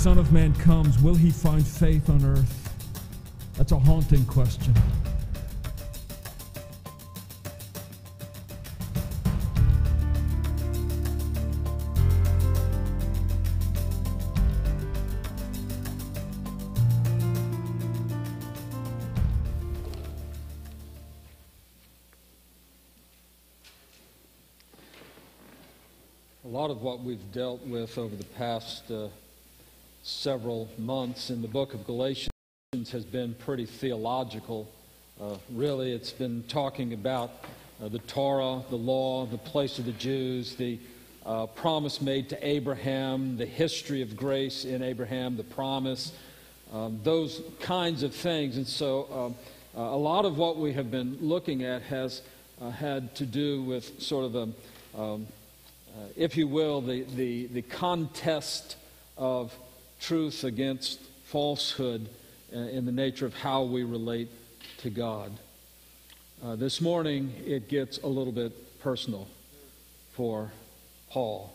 Son of Man comes, will he find faith on earth? That's a haunting question. A lot of what we've dealt with over the past uh, several months in the book of Galatians has been pretty theological. Uh, really, it's been talking about uh, the Torah, the law, the place of the Jews, the uh, promise made to Abraham, the history of grace in Abraham, the promise, um, those kinds of things. And so, um, uh, a lot of what we have been looking at has uh, had to do with sort of a um, uh, if you will, the, the, the contest of truth against falsehood uh, in the nature of how we relate to God. Uh, this morning, it gets a little bit personal for Paul.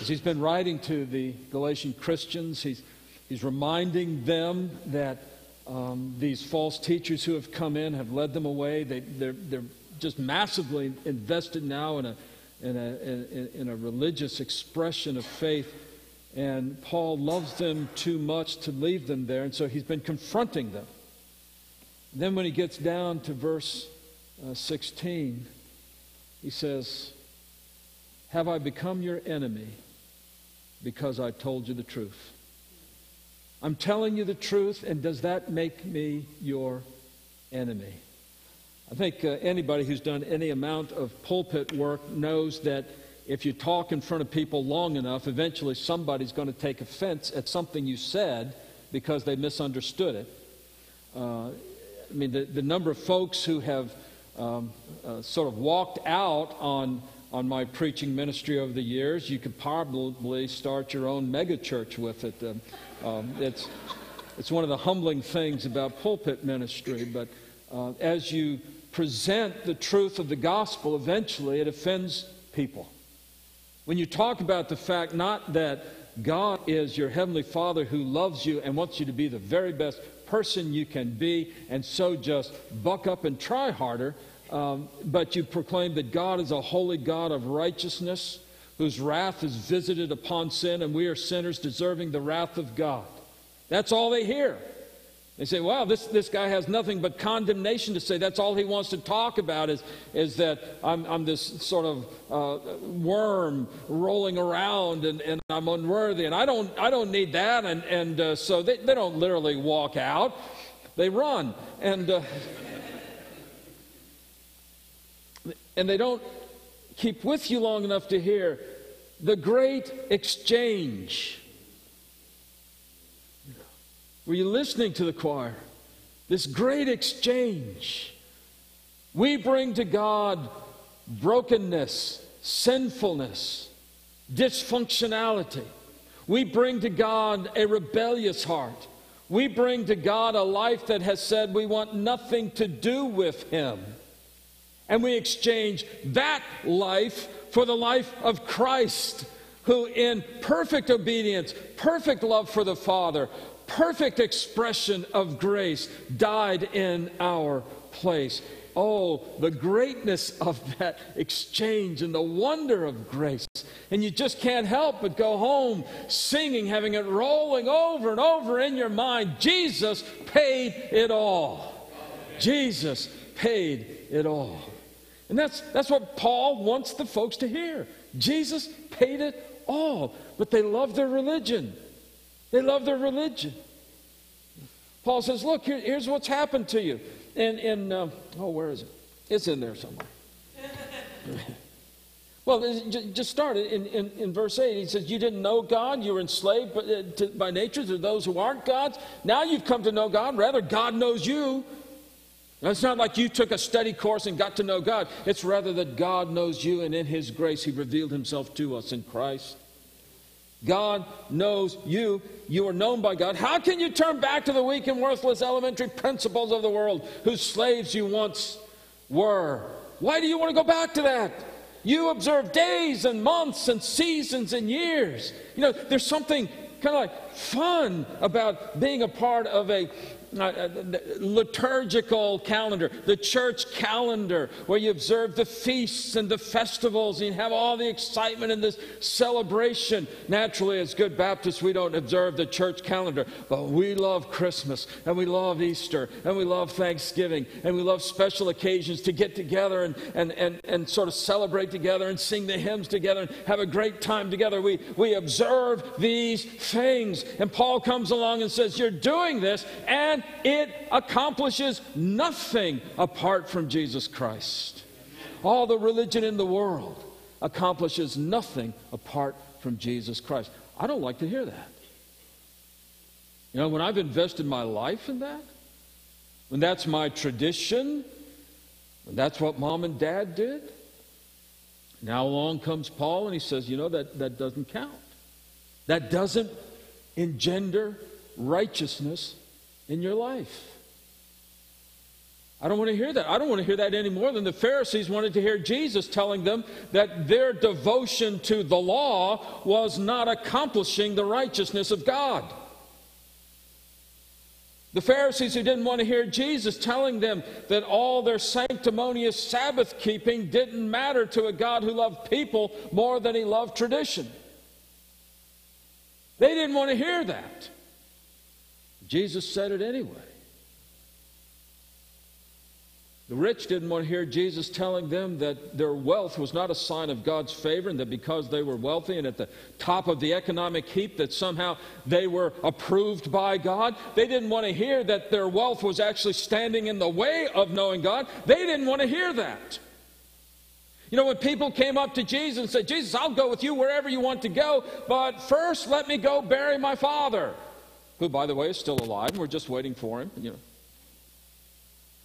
As he's been writing to the Galatian Christians, he's, he's reminding them that um, these false teachers who have come in have led them away. They, they're, they're just massively invested now in a in a, in, in a religious expression of faith. And Paul loves them too much to leave them there, and so he's been confronting them. Then, when he gets down to verse uh, 16, he says, Have I become your enemy because I told you the truth? I'm telling you the truth, and does that make me your enemy? I think uh, anybody who's done any amount of pulpit work knows that if you talk in front of people long enough, eventually somebody's going to take offense at something you said because they misunderstood it. Uh, I mean, the, the number of folks who have um, uh, sort of walked out on, on my preaching ministry over the years, you could probably start your own megachurch with it. Um, um, it's, it's one of the humbling things about pulpit ministry, but uh, as you present the truth of the gospel, eventually it offends people. When you talk about the fact not that God is your heavenly Father who loves you and wants you to be the very best person you can be, and so just buck up and try harder, um, but you proclaim that God is a holy God of righteousness whose wrath is visited upon sin, and we are sinners deserving the wrath of God. That's all they hear. They say, wow, this, this guy has nothing but condemnation to say. That's all he wants to talk about is, is that I'm, I'm this sort of uh, worm rolling around and, and I'm unworthy. And I don't, I don't need that. And, and uh, so they, they don't literally walk out, they run. And, uh, and they don't keep with you long enough to hear the great exchange. Were you listening to the choir? This great exchange. We bring to God brokenness, sinfulness, dysfunctionality. We bring to God a rebellious heart. We bring to God a life that has said we want nothing to do with Him. And we exchange that life for the life of Christ, who, in perfect obedience, perfect love for the Father, perfect expression of grace, died in our place. Oh, the greatness of that exchange and the wonder of grace. And you just can't help but go home singing, having it rolling over and over in your mind. Jesus paid it all. Jesus paid it all. And that's, that's what Paul wants the folks to hear. Jesus paid it all. But they love their religion. They love their religion. Paul says, Look, here, here's what's happened to you. And, in uh, oh, where is it? It's in there somewhere. well, just start in, in, in, verse 8. He says, You didn't know God. You were enslaved by, uh, to, by nature to those who aren't gods. Now you've come to know God. Rather, God knows you. Now, it's not like you took a study course and got to know God. It's rather that God knows you, and in His grace, He revealed Himself to us in Christ. God knows you. You are known by God. How can you turn back to the weak and worthless elementary principles of the world whose slaves you once were? Why do you want to go back to that? You observe days and months and seasons and years. You know, there's something kind of like fun about being a part of a uh, liturgical calendar, the church calendar, where you observe the feasts and the festivals, and you have all the excitement and this celebration. Naturally, as good Baptists, we don't observe the church calendar, but we love Christmas, and we love Easter, and we love Thanksgiving, and we love special occasions to get together and, and, and, and sort of celebrate together and sing the hymns together and have a great time together. We, we observe these things. And Paul comes along and says, You're doing this, and it accomplishes nothing apart from Jesus Christ. All the religion in the world accomplishes nothing apart from Jesus Christ. I don't like to hear that. You know, when I've invested my life in that, when that's my tradition, when that's what mom and dad did, now along comes Paul and he says, you know, that, that doesn't count. That doesn't engender righteousness in your life. I don't want to hear that. I don't want to hear that any more than the Pharisees wanted to hear Jesus telling them that their devotion to the law was not accomplishing the righteousness of God. The Pharisees who didn't want to hear Jesus telling them that all their sanctimonious Sabbath keeping didn't matter to a God who loved people more than he loved tradition. They didn't want to hear that. Jesus said it anyway. The rich didn't want to hear Jesus telling them that their wealth was not a sign of God's favor and that because they were wealthy and at the top of the economic heap that somehow they were approved by God. They didn't want to hear that their wealth was actually standing in the way of knowing God. They didn't want to hear that. You know, when people came up to Jesus and said, Jesus, I'll go with you wherever you want to go, but first let me go bury my father who, by the way, is still alive, and we're just waiting for him. You know.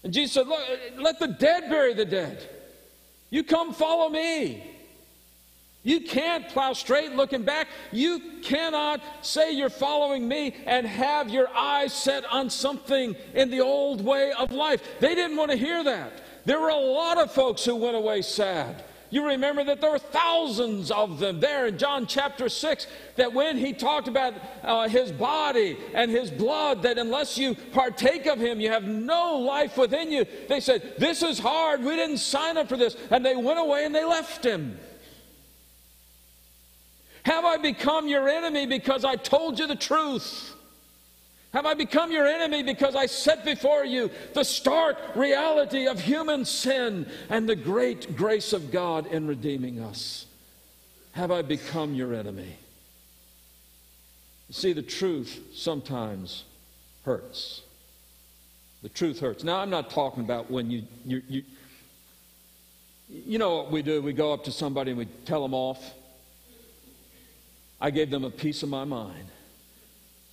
And Jesus said, Look, let the dead bury the dead. You come follow me. You can't plow straight looking back. You cannot say you're following me and have your eyes set on something in the old way of life. They didn't want to hear that. There were a lot of folks who went away sad. You remember that there were thousands of them there in John chapter 6. That when he talked about uh, his body and his blood, that unless you partake of him, you have no life within you. They said, This is hard. We didn't sign up for this. And they went away and they left him. Have I become your enemy because I told you the truth? Have I become your enemy because I set before you the stark reality of human sin and the great grace of God in redeeming us? Have I become your enemy? You see, the truth sometimes hurts. The truth hurts. Now, I'm not talking about when you, you, you, you know what we do? We go up to somebody and we tell them off. I gave them a piece of my mind.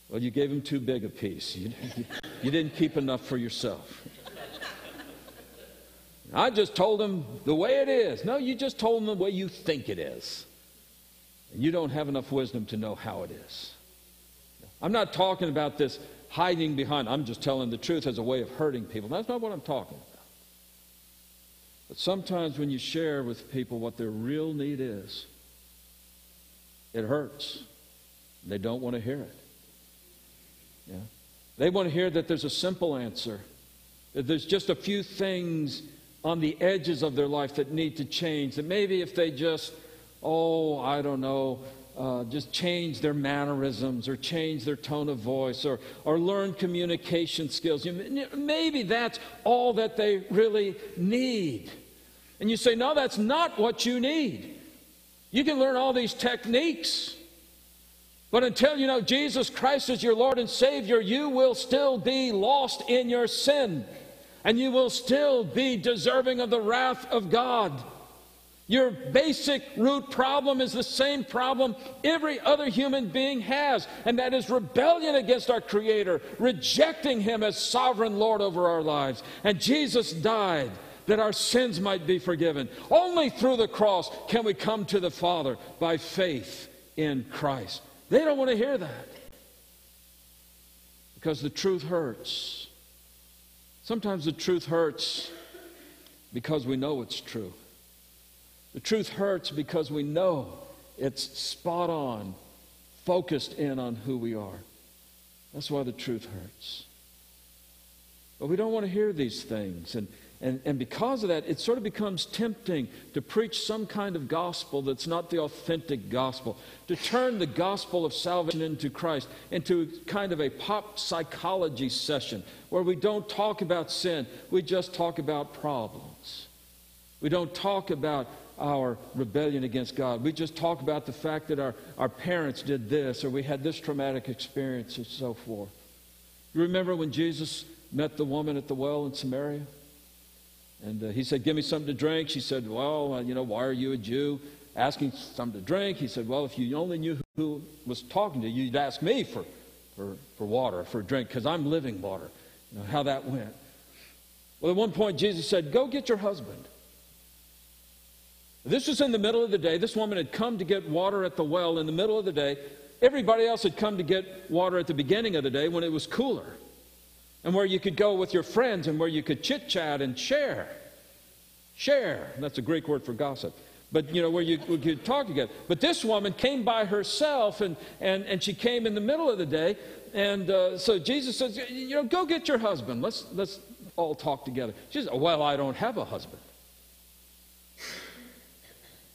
Well, you gave him too big a piece. You, you didn't keep enough for yourself. I just told him the way it is. No, you just told him the way you think it is. And you don't have enough wisdom to know how it is. I'm not talking about this hiding behind, I'm just telling the truth as a way of hurting people. That's not what I'm talking about. But sometimes when you share with people what their real need is, it hurts. They don't want to hear it. Yeah. They want to hear that there's a simple answer, that there's just a few things on the edges of their life that need to change. That maybe if they just, oh, I don't know, uh, just change their mannerisms or change their tone of voice or, or learn communication skills, you, maybe that's all that they really need. And you say, no, that's not what you need. You can learn all these techniques. But until you know Jesus Christ is your Lord and Savior, you will still be lost in your sin. And you will still be deserving of the wrath of God. Your basic root problem is the same problem every other human being has, and that is rebellion against our Creator, rejecting Him as sovereign Lord over our lives. And Jesus died that our sins might be forgiven. Only through the cross can we come to the Father by faith in Christ. They don't want to hear that because the truth hurts. Sometimes the truth hurts because we know it's true. The truth hurts because we know it's spot on focused in on who we are. That's why the truth hurts. But we don't want to hear these things. And, and, and because of that, it sort of becomes tempting to preach some kind of gospel that's not the authentic gospel, to turn the gospel of salvation into Christ into kind of a pop psychology session where we don't talk about sin, we just talk about problems. We don't talk about our rebellion against God. We just talk about the fact that our, our parents did this or we had this traumatic experience and so forth. You remember when Jesus met the woman at the well in Samaria? And uh, he said, Give me something to drink. She said, Well, uh, you know, why are you a Jew asking something to drink? He said, Well, if you only knew who was talking to you, you'd ask me for, for, for water, for a drink, because I'm living water. You know, how that went. Well, at one point, Jesus said, Go get your husband. This was in the middle of the day. This woman had come to get water at the well in the middle of the day. Everybody else had come to get water at the beginning of the day when it was cooler and where you could go with your friends and where you could chit chat and share. Share. That's a Greek word for gossip. But, you know, where you, could talk together. But this woman came by herself and, and, and she came in the middle of the day. And uh, so Jesus says, you know, go get your husband. Let's, let's all talk together. She says, well, I don't have a husband.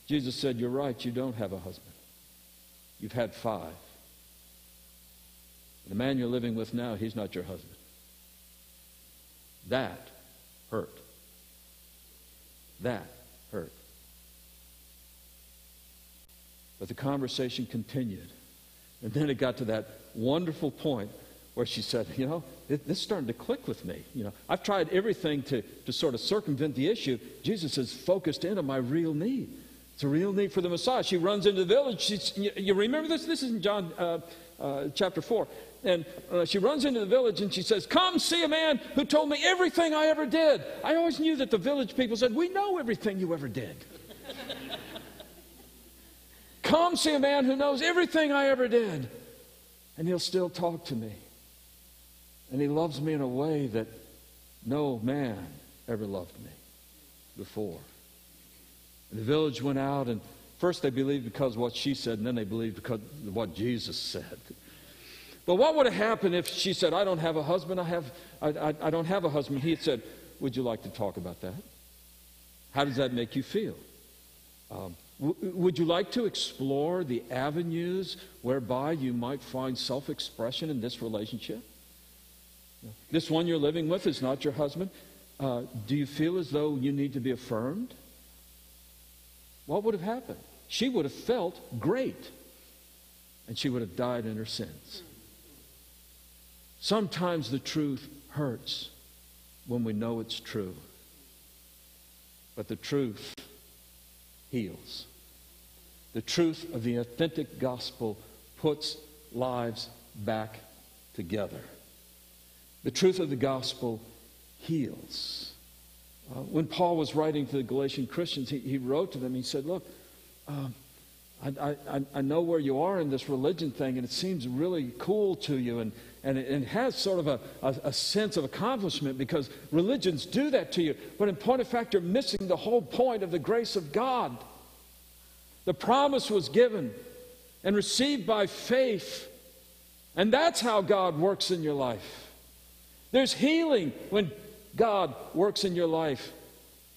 Jesus said, You're right, you don't have a husband. You've had five. The man you're living with now, he's not your husband. That hurt. That hurt. But the conversation continued. And then it got to that wonderful point where she said, You know, this is starting to click with me. You know, I've tried everything to, to sort of circumvent the issue. Jesus has focused in on my real need. It's a real need for the Messiah. She runs into the village. She's, you, you, remember this? This is in John uh, uh, chapter 4. And uh, she runs into the village and she says, Come see a man who told me everything I ever did. I always knew that the village people said, We know everything you ever did. Come see a man who knows everything I ever did. And he'll still talk to me. And he loves me in a way that no man ever loved me before. And the village went out, and first they believed because what she said, and then they believed because what Jesus said. But what would have happened if she said, I don't have a husband, I, have, I, I, I don't have a husband? He had said, Would you like to talk about that? How does that make you feel? Um, w- would you like to explore the avenues whereby you might find self expression in this relationship? This one you're living with is not your husband. Uh, do you feel as though you need to be affirmed? what would have happened? She would have felt great, and she would have died in her sins. Sometimes the truth hurts when we know it's true, but the truth heals. The truth of the authentic gospel puts lives back together. The truth of the gospel heals. Uh, when Paul was writing to the Galatian Christians, he, he wrote to them, he said, Look, um, I, I, I, know where you are in this religion thing, and it seems really cool to you, and, and it, it has sort of a, a, a, sense of accomplishment because religions do that to you. But in point of fact, you're missing the whole point of the grace of God. The promise was given and received by faith, and that's how God works in your life. There's healing when God works in your life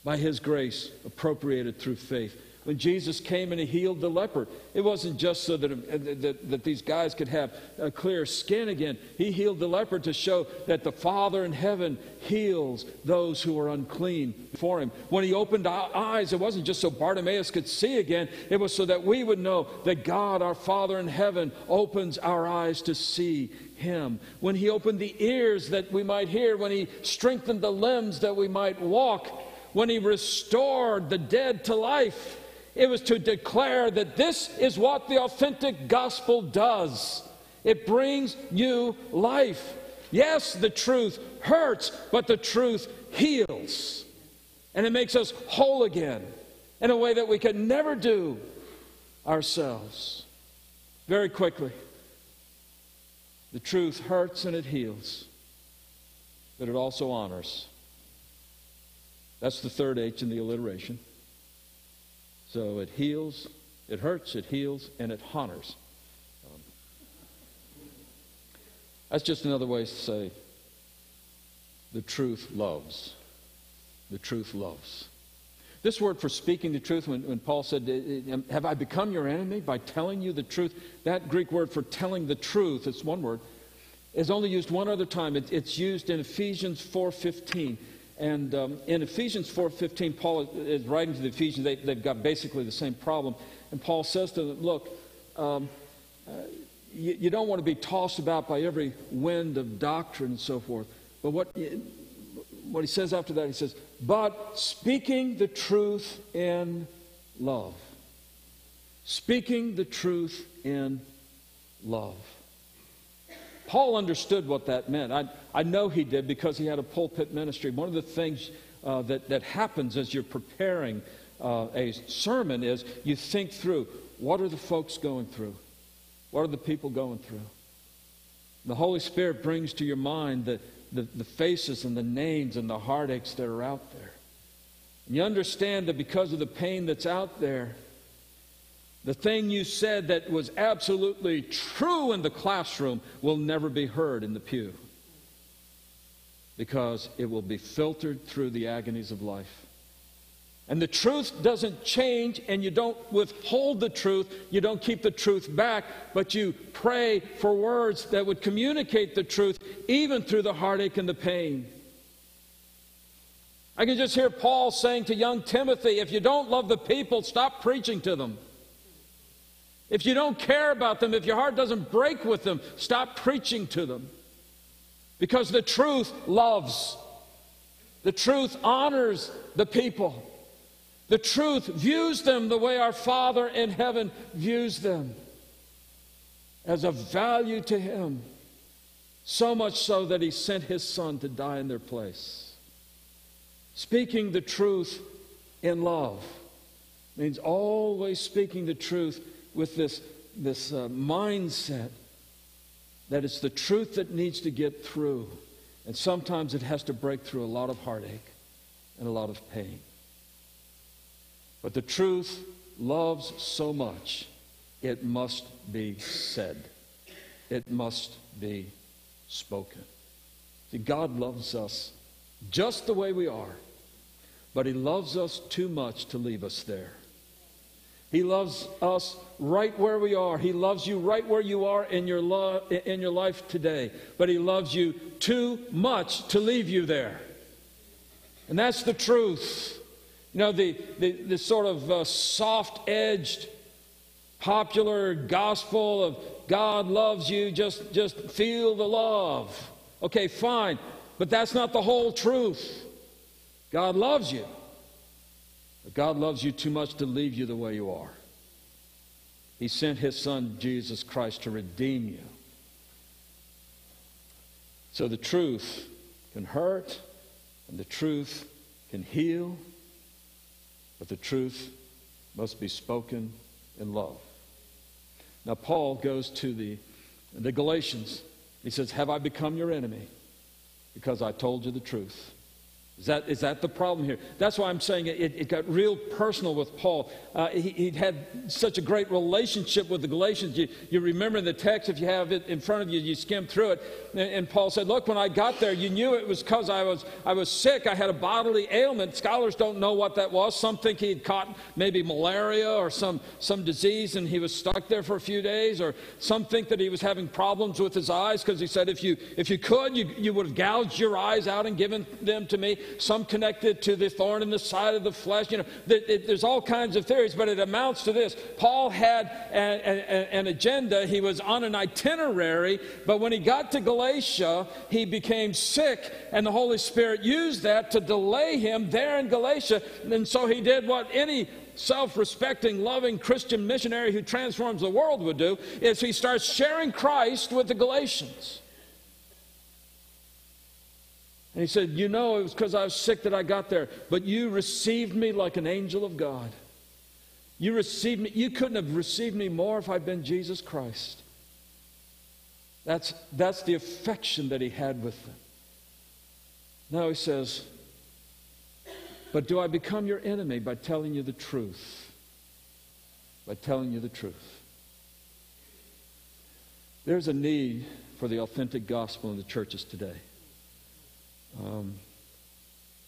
by His grace, appropriated through faith. When Jesus came and He healed the leper, it wasn't just so that, uh, that, that these guys could have a clear skin again. He healed the leper to show that the Father in heaven heals those who are unclean for Him. When He opened our eyes, it wasn't just so Bartimaeus could see again, it was so that we would know that God, our Father in heaven, opens our eyes to see him, when he opened the ears that we might hear, when he strengthened the limbs that we might walk, when he restored the dead to life. It was to declare that this is what the authentic gospel does it brings new life. Yes, the truth hurts, but the truth heals. And it makes us whole again in a way that we could never do ourselves. Very quickly. The truth hurts and it heals, but it also honors. That's the third H in the alliteration. So it heals, it hurts, it heals, and it honors. Um, That's just another way to say the truth loves. The truth loves. This word for speaking the truth, when, when Paul said, Have I become your enemy by telling you the truth? That Greek word for telling the truth, it's one word, is only used one other time. It, it's used in Ephesians 4.15. And um, in Ephesians 4.15, Paul is writing to the Ephesians. They, have got basically the same problem. And Paul says to them, Look, um, uh, you, you, don't want to be tossed about by every wind of doctrine and so forth. But what, what he says after that, he says, but speaking the truth in love. Speaking the truth in love. Paul understood what that meant. I, I know he did because he had a pulpit ministry. One of the things uh, that, that happens as you're preparing uh, a sermon is you think through what are the folks going through? What are the people going through? The Holy Spirit brings to your mind the, the, the faces and the names and the heartaches that are out there. And you understand that because of the pain that's out there, the thing you said that was absolutely true in the classroom will never be heard in the pew because it will be filtered through the agonies of life. And the truth doesn't change, and you don't withhold the truth. You don't keep the truth back, but you pray for words that would communicate the truth, even through the heartache and the pain. I can just hear Paul saying to young Timothy if you don't love the people, stop preaching to them. If you don't care about them, if your heart doesn't break with them, stop preaching to them. Because the truth loves, the truth honors the people. The truth views them the way our Father in heaven views them as of value to Him, so much so that He sent His Son to die in their place. Speaking the truth in love means always speaking the truth with this, this uh, mindset that it's the truth that needs to get through. And sometimes it has to break through a lot of heartache and a lot of pain. But the truth loves so much, it must be said. It must be spoken. See, God loves us just the way we are, but He loves us too much to leave us there. He loves us right where we are. He loves you right where you are in your, lo- in your life today. But He loves you too much to leave you there. And that's the truth. You know, the, the, the sort of uh, soft edged, popular gospel of God loves you, just, just feel the love. Okay, fine. But that's not the whole truth. God loves you. But God loves you too much to leave you the way you are. He sent His Son, Jesus Christ, to redeem you. So the truth can hurt, and the truth can heal, but the truth must be spoken in love. Now, Paul goes to the, the Galatians. He says, Have I become your enemy? Because I told you the truth. Is that, is that the problem here? That's why I'm saying it, it got real personal with Paul. Uh, he, would had such a great relationship with the Galatians. You, you remember the text, if you have it in front of you, you skim through it. And, and Paul said, Look, when I got there, you knew it was because I was, I was sick. I had a bodily ailment. Scholars don't know what that was. Some think he'd caught maybe malaria or some, some disease and he was stuck there for a few days. Or some think that he was having problems with his eyes because he said, If you, if you could, you, you would have gouged your eyes out and given them to me some connected to the thorn in the side of the flesh. You know, there's all kinds of theories, but it amounts to this. Paul had an agenda. He was on an itinerary, but when he got to Galatia, he became sick, and the Holy Spirit used that to delay him there in Galatia. And so he did what any self-respecting loving christian missionary who transforms the world would do is he starts sharing christ with the galatians and he said, You know, it was because I was sick that I got there, but you received me like an angel of God. You received me. You couldn't have received me more if I'd been Jesus Christ. That's, that's the affection that he had with them. Now he says, But do I become your enemy by telling you the truth? By telling you the truth. There's a need for the authentic gospel in the churches today. Um,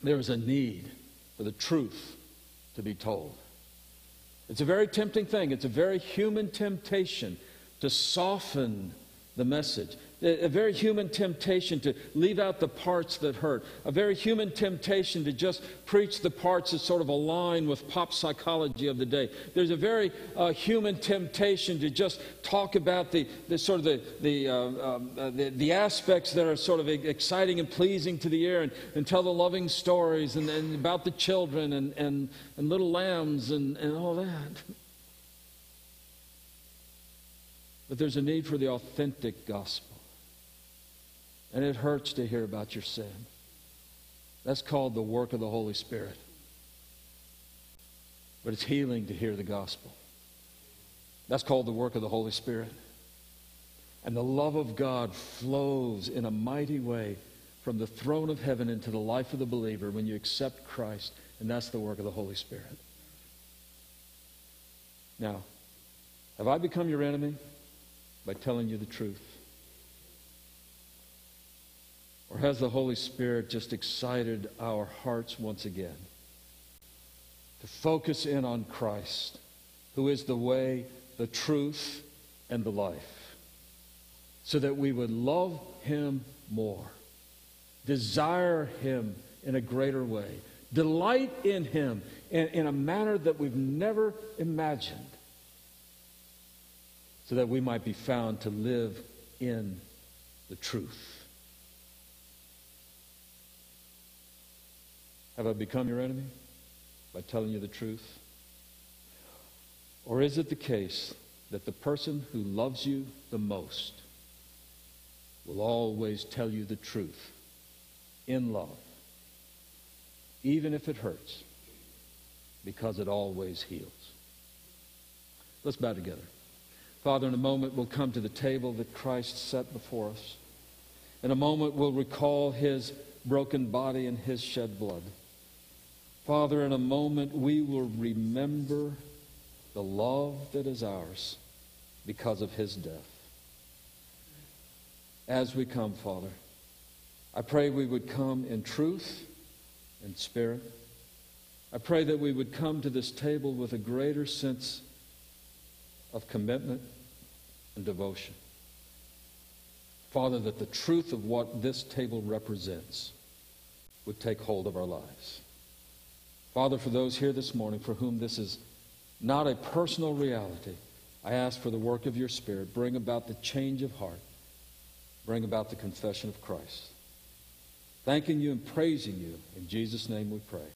there is a need for the truth to be told. It's a very tempting thing. It's a very human temptation to soften the message. A very human temptation to leave out the parts that hurt. A very human temptation to just preach the parts that sort of align with pop psychology of the day. There's a very uh, human temptation to just talk about the, the sort of the, the, uh, um, uh, the, the, aspects that are sort of exciting and pleasing to the ear and, and tell the loving stories and, and about the children and, and, and little lambs and, and all that. But there's a need for the authentic gospel. And it hurts to hear about your sin. That's called the work of the Holy Spirit. But it's healing to hear the gospel. That's called the work of the Holy Spirit. And the love of God flows in a mighty way from the throne of heaven into the life of the believer when you accept Christ. And that's the work of the Holy Spirit. Now, have I become your enemy by telling you the truth? Or has the Holy Spirit just excited our hearts once again to focus in on Christ, who is the way, the truth, and the life, so that we would love Him more, desire Him in a greater way, delight in Him in, in a manner that we've never imagined, so that we might be found to live in the truth. Have I become your enemy by telling you the truth? Or is it the case that the person who loves you the most will always tell you the truth in love, even if it hurts, because it always heals? Let's bow together. Father, in a moment we'll come to the table that Christ set before us. In a moment we'll recall his broken body and his shed blood. Father, in a moment we will remember the love that is ours because of his death. As we come, Father, I pray we would come in truth and spirit. I pray that we would come to this table with a greater sense of commitment and devotion. Father, that the truth of what this table represents would take hold of our lives. Father, for those here this morning for whom this is not a personal reality, I ask for the work of your Spirit. Bring about the change of heart. Bring about the confession of Christ. Thanking you and praising you. In Jesus' name we pray.